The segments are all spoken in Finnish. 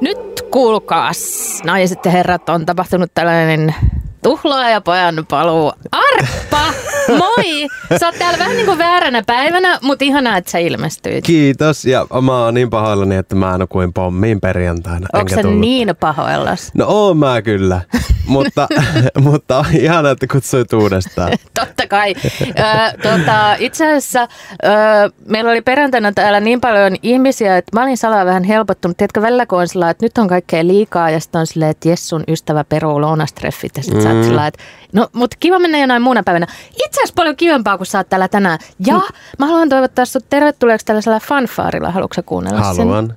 Nyt kuulkaas, naiset ja herrat, on tapahtunut tällainen tuhlaajapojan paluu. Arppa, moi! Sä oot täällä vähän niin kuin vääränä päivänä, mutta ihanaa, että sä ilmestyit. Kiitos ja mä oon niin pahoillani, että mä nukuin pommiin perjantaina. Onko se niin pahoillas? No oon mä kyllä, mutta, mutta on ihanaa, että kutsuit uudestaan. Totta kai. Ö, tota, itse asiassa ö, meillä oli perjantaina täällä niin paljon ihmisiä, että mä olin salaa vähän helpottunut. Tiedätkö, välillä kun on sillä, että nyt on kaikkea liikaa ja sitten on silleen, että Jessun ystävä peruu lounastreffit ja sitten mm. sä oot sillä, että no, mutta kiva mennä jonain muuna päivänä. Itse asiassa paljon kivempaa, kun sä oot täällä tänään. Ja mm. mä haluan toivottaa sut tervetulleeksi tällaisella fanfaarilla. Haluatko sä kuunnella Haluan. sen?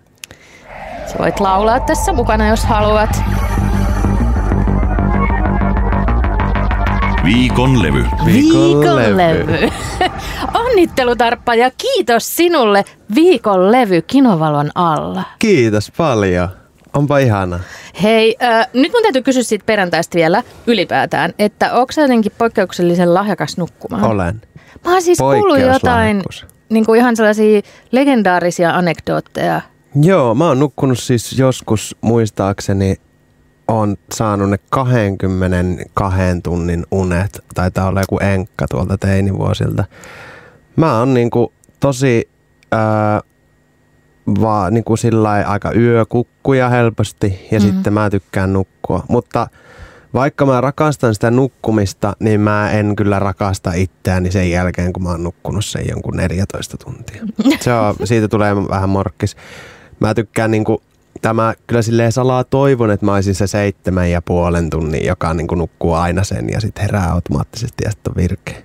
Sä voit laulaa tässä mukana, jos haluat. Viikon levy. Viikon levy. Onnittelut Arppa ja kiitos sinulle viikon levy Kinovalon alla. Kiitos paljon. Onpa ihana. Hei, äh, nyt mun täytyy kysyä siitä perjantaista vielä ylipäätään, että onko sä jotenkin poikkeuksellisen lahjakas nukkumaan? Olen. Mä oon siis kuullut jotain niin kuin ihan sellaisia legendaarisia anekdootteja. Joo, mä oon nukkunut siis joskus muistaakseni on saanut ne 22 tunnin unet. Taitaa olla joku enkka tuolta teinivuosilta. Mä oon niinku tosi ää, vaan niin kuin sillä aika yökukkuja helposti ja mm. sitten mä tykkään nukkua. Mutta vaikka mä rakastan sitä nukkumista, niin mä en kyllä rakasta itseäni sen jälkeen, kun mä oon nukkunut sen jonkun 14 tuntia. Se on, siitä tulee vähän morkkis. Mä tykkään niin kuin, tämä kyllä silleen salaa toivon, että mä olisin se seitsemän ja puolen tunnin, joka niin kuin nukkuu aina sen ja sitten herää automaattisesti ja sitten on virkeä.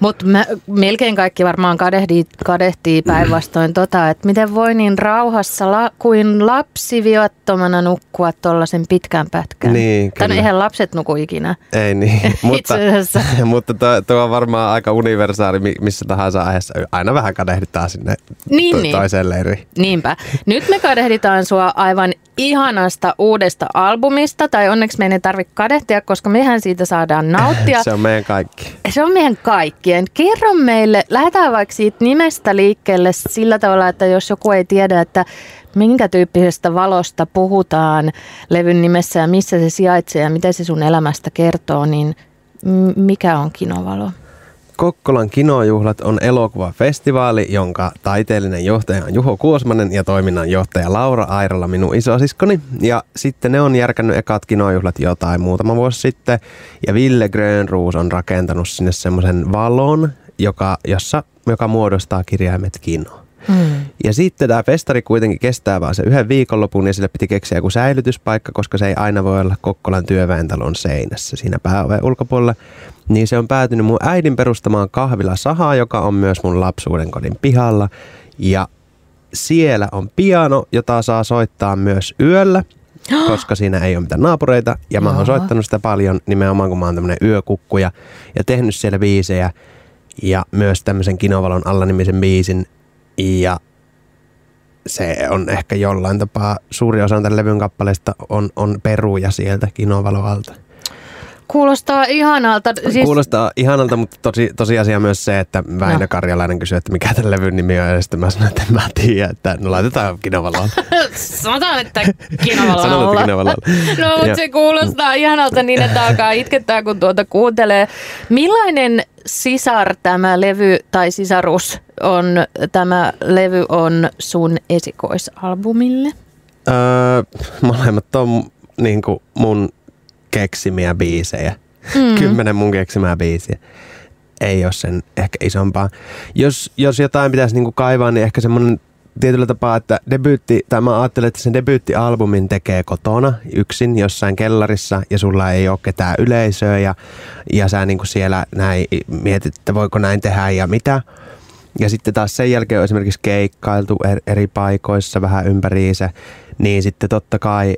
Mutta melkein kaikki varmaan kadehtii, kadehtii päinvastoin tota, että miten voi niin rauhassa la, kuin lapsi viattomana nukkua tuollaisen pitkän pätkän. Niin, Tai no eihän lapset nuku ikinä. Ei niin, mutta, mutta tuo, tuo on varmaan aika universaali missä tahansa aiheessa. Aina vähän kadehditaan sinne niin, to, niin. toiseen leiriin. Niinpä. Nyt me kadehditaan sua aivan ihanasta uudesta albumista, tai onneksi meidän ei tarvitse kadehtia, koska mehän siitä saadaan nauttia. Se on meidän kaikki. Se on meidän kaikkien. Kerro meille, lähdetään vaikka siitä nimestä liikkeelle sillä tavalla, että jos joku ei tiedä, että minkä tyyppisestä valosta puhutaan levyn nimessä ja missä se sijaitsee ja mitä se sun elämästä kertoo, niin mikä on kinovalo? Kokkolan kinojuhlat on elokuvafestivaali, jonka taiteellinen johtaja on Juho Kuosmanen ja toiminnan johtaja Laura Airola, minun isosiskoni. Ja sitten ne on järkännyt ekat kinojuhlat jotain muutama vuosi sitten. Ja Ville Grönruus on rakentanut sinne semmoisen valon, joka, jossa, joka muodostaa kirjaimet kino. Hmm. Ja sitten tämä festari kuitenkin kestää vaan se yhden viikonlopun ja sille piti keksiä joku säilytyspaikka, koska se ei aina voi olla Kokkolan työväentalon seinässä siinä pääoven ulkopuolella. Niin se on päätynyt mun äidin perustamaan kahvila Sahaa, joka on myös mun lapsuuden kodin pihalla. Ja siellä on piano, jota saa soittaa myös yöllä, koska siinä ei ole mitään naapureita. Ja mä oon soittanut sitä paljon nimenomaan, kun mä oon tämmönen yökukkuja ja tehnyt siellä biisejä. Ja myös tämmöisen Kinovalon alla nimisen biisin ja se on ehkä jollain tapaa, suuri osa tämän levyn kappaleista on, on peruja sieltä Kinovaloalta. Kuulostaa ihanalta. Siis... Kuulostaa ihanalta, mutta tosi, tosiasia myös se, että Väinö no. Karjalainen kysyi, että mikä tämän levyn nimi on, ja sitten mä sanoin, että en mä tiedä, että no laitetaan Kinovaloon. Sanotaan, että Kinovaloon. no, mutta se kuulostaa ihanalta niin, että alkaa itkettää, kun tuota kuuntelee. Millainen sisar tämä levy tai sisarus on, tämä levy on sun esikoisalbumille? Öö, molemmat on niin kuin mun keksimiä biisejä. Mm. Kymmenen mun keksimää biisiä. Ei ole sen ehkä isompaa. Jos, jos jotain pitäisi niinku kaivaa, niin ehkä semmoinen tietyllä tapaa, että debyytti, tai mä ajattelen, että sen debyyttialbumin tekee kotona yksin jossain kellarissa ja sulla ei ole ketään yleisöä ja, ja sä niinku siellä näin mietit, että voiko näin tehdä ja mitä. Ja sitten taas sen jälkeen on esimerkiksi keikkailtu eri paikoissa vähän ympäriinsä, niin sitten totta kai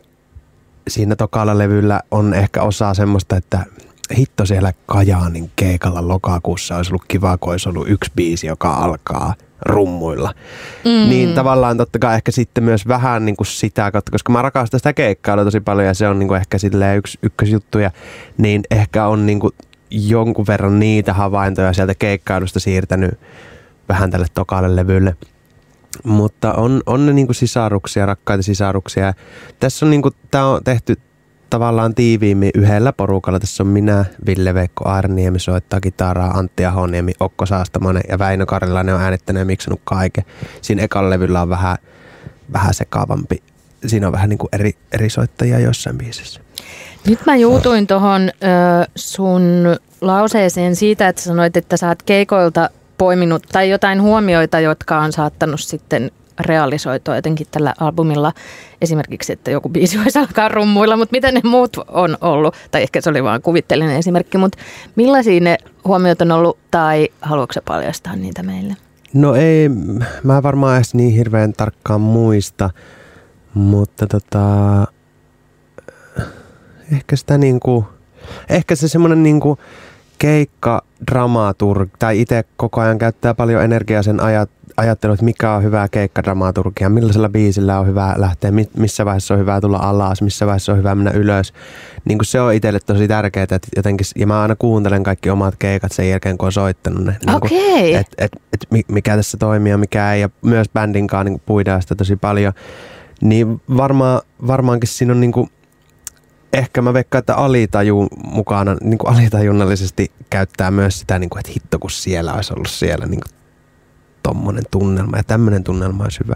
siinä tokalla levyllä on ehkä osa semmoista, että hitto siellä Kajaanin keikalla lokakuussa olisi ollut kiva, kun olisi ollut yksi biisi, joka alkaa rummuilla. Mm. Niin tavallaan totta kai ehkä sitten myös vähän niin kuin sitä kautta, koska mä rakastan sitä keikkailua tosi paljon ja se on niin kuin ehkä silleen yksi ykkösjuttuja, niin ehkä on niin kuin jonkun verran niitä havaintoja sieltä keikkailusta siirtänyt vähän tälle tokalle levylle. Mutta on, on ne niinku sisaruksia, rakkaita sisaruksia. Tässä on, niinku, tää on tehty tavallaan tiiviimmin yhdellä porukalla. Tässä on minä, Ville Veikko Aarniemi soittaa kitaraa, Antti Ahoniemi, Okko Saastamanen ja Väinö Karilainen on äänittänyt ja miksanut kaiken. Siinä ekalla levyllä on vähän, vähän sekaavampi. Siinä on vähän niin kuin eri, eri soittajia jossain biisissä. Nyt mä juutuin tuohon sun lauseeseen siitä, että sanoit, että sä oot keikoilta poiminut tai jotain huomioita, jotka on saattanut sitten realisoitua jotenkin tällä albumilla. Esimerkiksi, että joku biisi voisi alkaa rummuilla, mutta mitä ne muut on ollut? Tai ehkä se oli vain kuvitteellinen esimerkki, mutta millaisia ne huomiot on ollut tai haluatko paljastaa niitä meille? No ei, mä varmaan edes niin hirveän tarkkaan muista, mutta tota, ehkä sitä niinku, ehkä se semmoinen niinku keikka dramaturg, tai itse koko ajan käyttää paljon energiaa sen ajat, ajattelun, että mikä on hyvää keikkadramaturgia, millaisella biisillä on hyvä lähteä, missä vaiheessa on hyvä tulla alas, missä vaiheessa on hyvä mennä ylös. Niin kuin se on itselle tosi tärkeää, että jotenkin, ja mä aina kuuntelen kaikki omat keikat sen jälkeen, kun on soittanut ne. Niin okay. Että et, et, mikä tässä toimii ja mikä ei, ja myös bändin kanssa niin puidaan sitä tosi paljon. Niin varmaan, varmaankin siinä on niin kuin, ehkä mä veikkaan, että alitaju mukana, niin kuin alitajunnallisesti käyttää myös sitä, niin kuin, että hitto kun siellä olisi ollut siellä niin kuin tommonen tunnelma ja tämmöinen tunnelma olisi hyvä.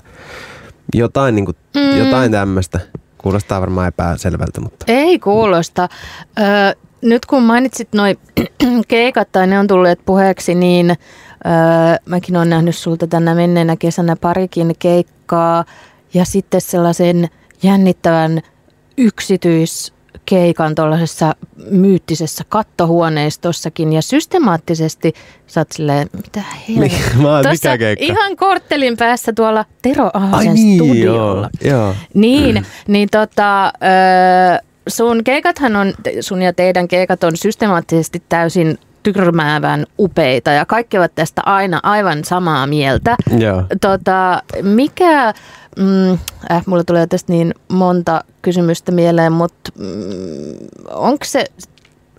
Jotain, niin kuin, mm. jotain tämmöistä. Kuulostaa varmaan epäselvältä, mutta... Ei kuulosta. Ö, nyt kun mainitsit noin keikat tai ne on tulleet puheeksi, niin ö, mäkin olen nähnyt sulta tänä menneenä kesänä parikin keikkaa ja sitten sellaisen jännittävän yksityis keikan tuollaisessa myyttisessä kattohuoneistossakin ja systemaattisesti sä oot silleen, mitä helvettiä. mikä keikka? Ihan korttelin päässä tuolla Tero Aasen niin, studiolla. Joo, joo. Niin, mm. niin tota, sun keikathan on, sun ja teidän keikat on systemaattisesti täysin tyrmäävän upeita ja kaikki ovat tästä aina aivan samaa mieltä. Joo. Tota, mikä Mm, äh, mulla tulee tästä niin monta kysymystä mieleen, mutta mm, onko se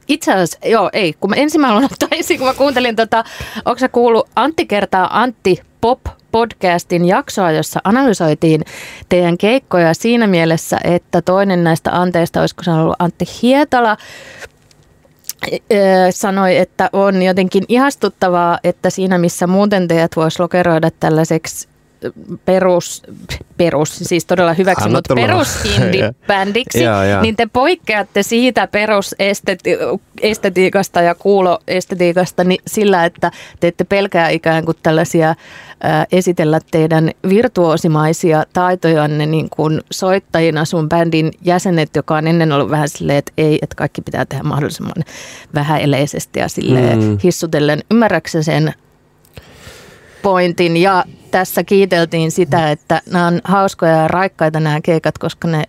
itse asiassa, joo ei, kun mä ensin mä taisin, kun mä kuuntelin tota, onko se kuullut Antti kertaa Antti Pop podcastin jaksoa, jossa analysoitiin teidän keikkoja siinä mielessä, että toinen näistä anteista, olisiko se ollut Antti Hietala, sanoi, että on jotenkin ihastuttavaa, että siinä missä muuten teidät voisi lokeroida tällaiseksi perus, perus, siis todella hyväksi, mutta perusindie-bändiksi, niin te poikkeatte siitä perusestetiikasta ja kuuloestetiikasta niin sillä, että te ette pelkää ikään kuin tällaisia ää, esitellä teidän virtuosimaisia taitojanne niin kuin soittajina sun bändin jäsenet, joka on ennen ollut vähän silleen, että ei, että kaikki pitää tehdä mahdollisimman vähäeleisesti ja silleen mm. hissutellen. Ymmärrätkö sen pointin ja tässä kiiteltiin sitä, että nämä on hauskoja ja raikkaita nämä keikat, koska ne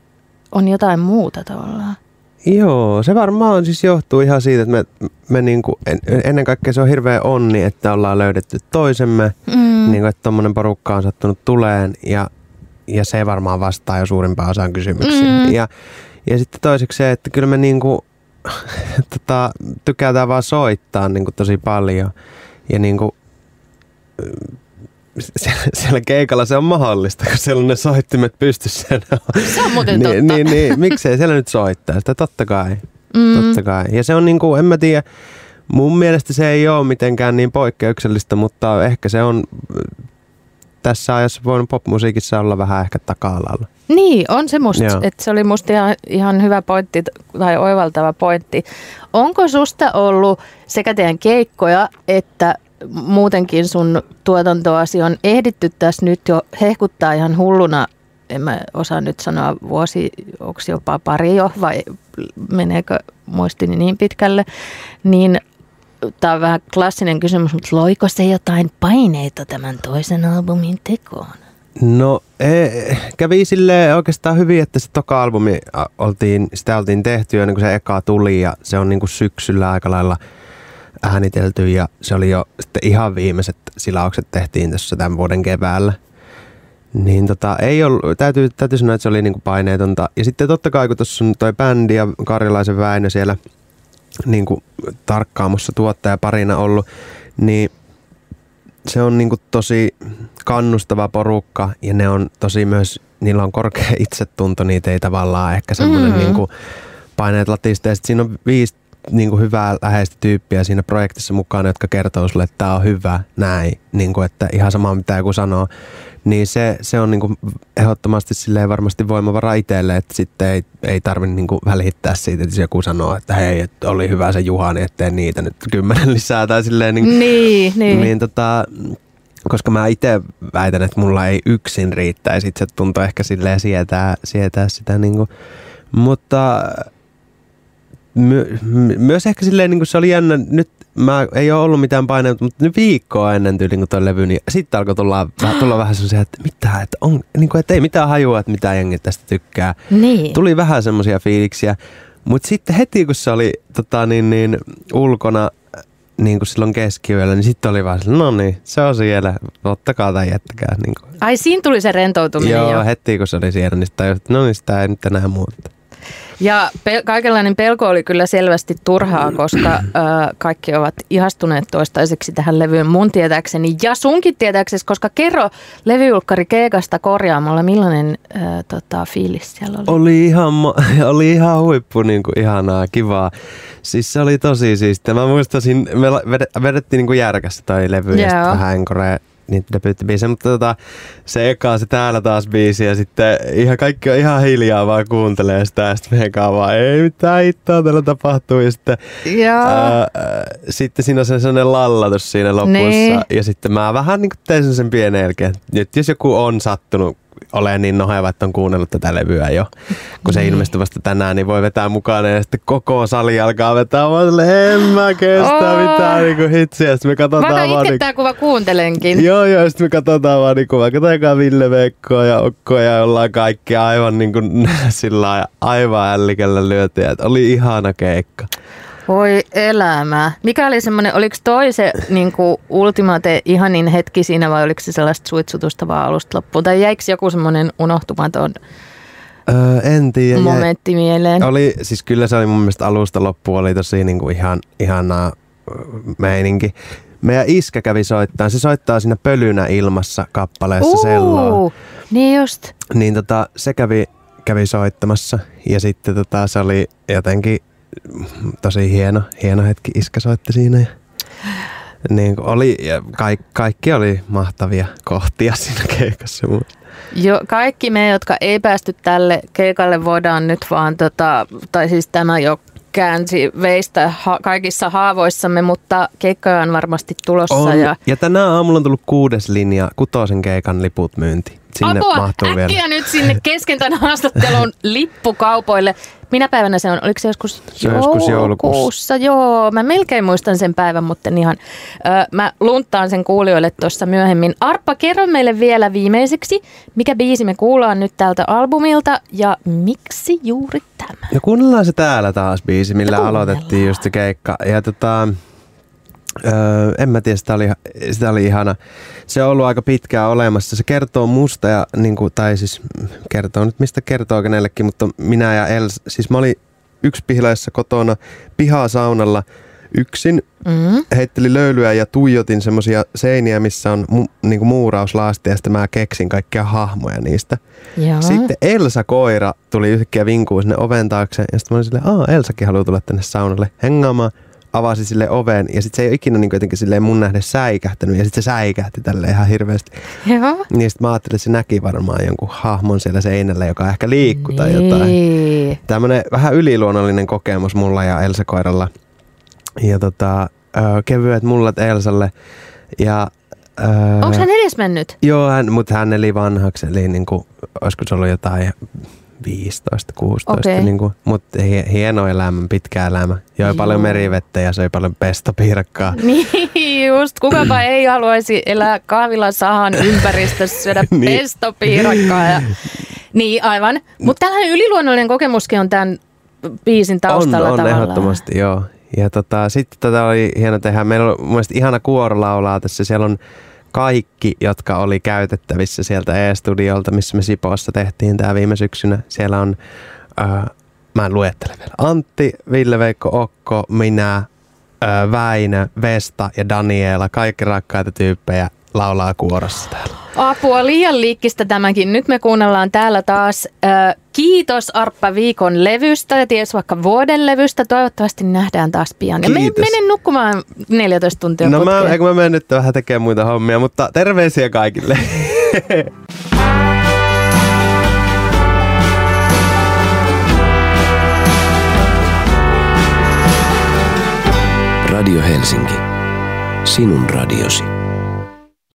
on jotain muuta tavallaan. Joo, se varmaan siis johtuu ihan siitä, että me, me niinku, en, ennen kaikkea se on hirveä onni, että ollaan löydetty toisemme, mm. niinku, että tuommoinen porukka on sattunut tuleen ja, ja se varmaan vastaa jo suurimpaan osaan kysymyksiä. Mm. Ja, ja sitten toiseksi se, että kyllä me niinku, tota, tykätään vaan soittaa niinku tosi paljon ja niinku, siellä keikalla se on mahdollista, kun siellä on ne soittimet pystyssä. Se on muuten niin, totta. Niin, niin, miksei siellä nyt soittaa sitä, totta kai. Mm. Totta kai. Ja se on niin kuin, en mä tiedä, mun mielestä se ei ole mitenkään niin poikkeuksellista, mutta ehkä se on tässä ajassa voinut popmusiikissa olla vähän ehkä taka-alalla. Niin, on se musta, että se oli musta ihan, ihan hyvä pointti tai oivaltava pointti. Onko susta ollut sekä teidän keikkoja että muutenkin sun tuotantoasi on ehditty tässä nyt jo hehkuttaa ihan hulluna, en mä osaa nyt sanoa vuosi, onko jopa pari jo vai meneekö muistini niin pitkälle, niin tämä on vähän klassinen kysymys, mutta loiko se jotain paineita tämän toisen albumin tekoon? No e, kävi sille oikeastaan hyvin, että se toka albumi oltiin, sitä oltiin tehty jo ennen kuin se eka tuli ja se on niin kuin syksyllä aika lailla – äänitelty ja se oli jo sitten ihan viimeiset silaukset tehtiin tässä tämän vuoden keväällä. Niin tota, ei ollut, täytyy, täytyy sanoa, että se oli niinku paineetonta. Ja sitten totta kai, kun tuossa on toi bändi ja Karilaisen Väinö siellä niinku tarkkaamossa tuottaja parina ollut, niin se on niinku tosi kannustava porukka ja ne on tosi myös, niillä on korkea itsetunto, niitä ei tavallaan ehkä semmoinen mm. niinku paineet latista. Ja sit siinä on viisi niin kuin hyvää läheistä tyyppiä siinä projektissa mukaan, jotka kertoo sulle, että tämä on hyvä, näin, niin kuin, että ihan sama mitä joku sanoo, niin se, se on niin kuin ehdottomasti silleen varmasti voimavara itselle, että sitten ei, ei tarvitse niin kuin välittää siitä, että joku sanoo, että hei, että oli hyvä se Juha, niin ettei niitä nyt kymmenen lisää tai silleen. Niin, niin, niin. niin tota, koska mä itse väitän, että mulla ei yksin riittäisi, se tuntuu ehkä silleen sietää, sietää sitä niin kuin, mutta my, my, myös ehkä silleen niin kuin se oli jännä, nyt mä ei ole ollut mitään paineita, mutta nyt viikkoa ennen tyyliin kuin toi levy, niin sitten alkoi tulla, tulla vähän semmoisia, että mitä, että, on, niin kuin, että ei mitään hajua, että mitä jengi tästä tykkää. Niin. Tuli vähän semmoisia fiiliksiä, mutta sitten heti kun se oli tota, niin, niin, ulkona niin kuin silloin keskiyöllä, niin sitten oli vaan no niin, se on siellä, ottakaa tai jättäkää. Niin kuin. Ai siinä tuli se rentoutuminen Joo, jo. heti kun se oli siellä, niin sitten no niin, sitä ei nyt enää muuta. Ja pe- kaikenlainen pelko oli kyllä selvästi turhaa, koska ö, kaikki ovat ihastuneet toistaiseksi tähän levyyn mun tietääkseni ja sunkin tietääksesi, koska kerro levyulkkari Keekasta korjaamolla, millainen ö, tota, fiilis siellä oli? Oli ihan, oli ihan huippu, niin kuin, ihanaa, kivaa. Siis se oli tosi siistiä. Mä muistasin, me vedettiin niin kuin järkässä toi levy Joo. ja sitten vähän niitä debyyttibiisejä, mutta tota, se eka se täällä taas biisi ja sitten ihan kaikki on ihan hiljaa vaan kuuntelee sitä ja sitten meidän vaan ei mitään hittoa täällä tapahtuu ja sitten, ää, sitten siinä on sellainen lallatus siinä lopussa niin. ja sitten mä vähän niin tein sen pienen jälkeen, nyt jos joku on sattunut ole niin noheva, että on kuunnellut tätä levyä jo. Kun se niin. ilmestyy vasta tänään, niin voi vetää mukaan ja sitten koko sali alkaa vetää vaan sille, en mä kestä oh. mitään niin hitsiä. Sitten me katsotaan mä vaan... Niin... kuva kuuntelenkin. Joo, joo, sitten me katsotaan vaan niin kuin vaikka taikaa Ville Veikkoa ja Okkoa ja ollaan kaikki aivan niin kuin sillä aivan ällikellä lyötyjä. Oli ihana keikka. Voi elämä. Mikä oli semmoinen, oliko toi se niin kuin ultimate ihanin hetki siinä vai oliko se sellaista suitsutusta vaan alusta loppuun? Tai jäikö joku semmoinen unohtumaton öö, en tiedä. momentti mieleen? Oli, siis kyllä se oli mun mielestä alusta loppuun oli tosi niin kuin ihan, ihanaa meininki. Meidän iskä kävi soittaa. Se soittaa siinä pölynä ilmassa kappaleessa uh, selloa. Niin just. Niin tota, se kävi, kävi soittamassa ja sitten tota, se oli jotenkin tosi hieno, hieno hetki. Iskä soitti siinä ja niin oli, ja kaikki, kaikki oli mahtavia kohtia siinä keikassa. Jo, kaikki me, jotka ei päästy tälle keikalle, voidaan nyt vaan, tota, tai siis tämä jo käänsi veistä ha- kaikissa haavoissamme, mutta keikkoja on varmasti tulossa. On. Ja... ja tänään aamulla on tullut kuudes linja, kutosen keikan liput myynti. Sinne Apua, mahtuu äkkiä vielä. nyt sinne kesken tämän haastattelun lippukaupoille. Minä päivänä se on? Oliko se joskus, se joskus joulukuussa? Joo, mä melkein muistan sen päivän, mutta ihan. Ö, mä lunttaan sen kuulijoille tuossa myöhemmin. Arppa, kerro meille vielä viimeiseksi, mikä biisi me kuullaan nyt tältä albumilta ja miksi juuri tämä? No kuunnellaan se täällä taas biisi, millä no aloitettiin just se keikka. Ja tota, Öö, en mä tiedä, sitä oli, sitä oli ihana. Se on ollut aika pitkään olemassa. Se kertoo musta, ja, niin kuin, tai siis kertoo nyt mistä kertoo kenellekin, mutta minä ja Els, siis mä olin yksi pihlaissa kotona pihasaunalla yksin, mm-hmm. heitteli löylyä ja tuijotin semmoisia seiniä, missä on mu, niin kuin muurauslaasti ja sitten mä keksin kaikkia hahmoja niistä. Joo. Sitten Elsa koira tuli yhtäkkiä vinkuun sinne oven taakse ja sitten mä olin silleen, aa Elsakin haluaa tulla tänne saunalle hengaamaan avasi sille oven ja sitten se ei ole ikinä niin jotenkin silleen mun nähden säikähtänyt ja sitten se säikähti tälle ihan hirveästi. Joo. Niin sitten mä ajattelin, että se näki varmaan jonkun hahmon siellä seinällä, joka ehkä liikkuu tai niin. jotain. Tämmöinen vähän yliluonnollinen kokemus mulla ja Elsa koiralla. Ja tota, kevyet mullat Elsalle ja Öö, Onko hän edes mennyt? Joo, hän, mutta hän eli vanhaksi, eli niin kuin, olisiko se ollut jotain 15, 16, okay. niin kuin, mutta hieno elämä, pitkä elämä. Joi Joo. paljon merivettä ja söi paljon pestopiirakkaa. Niin just, kukapa ei haluaisi elää kahvilan sahan ympäristössä syödä niin. pestopiirakkaa. Ja, niin aivan, mutta tällainen yliluonnollinen kokemuskin on tämän biisin taustalla on, on tavallaan. ehdottomasti, joo. Ja tota, sitten tätä oli hieno tehdä. Meillä on mun ihana kuorolaulaa tässä. Siellä on kaikki, jotka oli käytettävissä sieltä E-studiolta, missä me Sipoossa tehtiin tämä viime syksynä. Siellä on, äh, mä en luettele vielä, Antti, Ville-Veikko, Okko, minä, äh, Väinö, Vesta ja Daniela, kaikki rakkaita tyyppejä. laulaa kuorossa täällä. Apua, liian liikkistä tämäkin. Nyt me kuunnellaan täällä taas äh, Kiitos Arppa viikon levystä ja ties vaikka vuoden levystä. Toivottavasti nähdään taas pian. Ja me menen nukkumaan 14 tuntia No mä, eikö mä menen nyt vähän tekemään muita hommia, mutta terveisiä kaikille. Radio Helsinki. Sinun radiosi.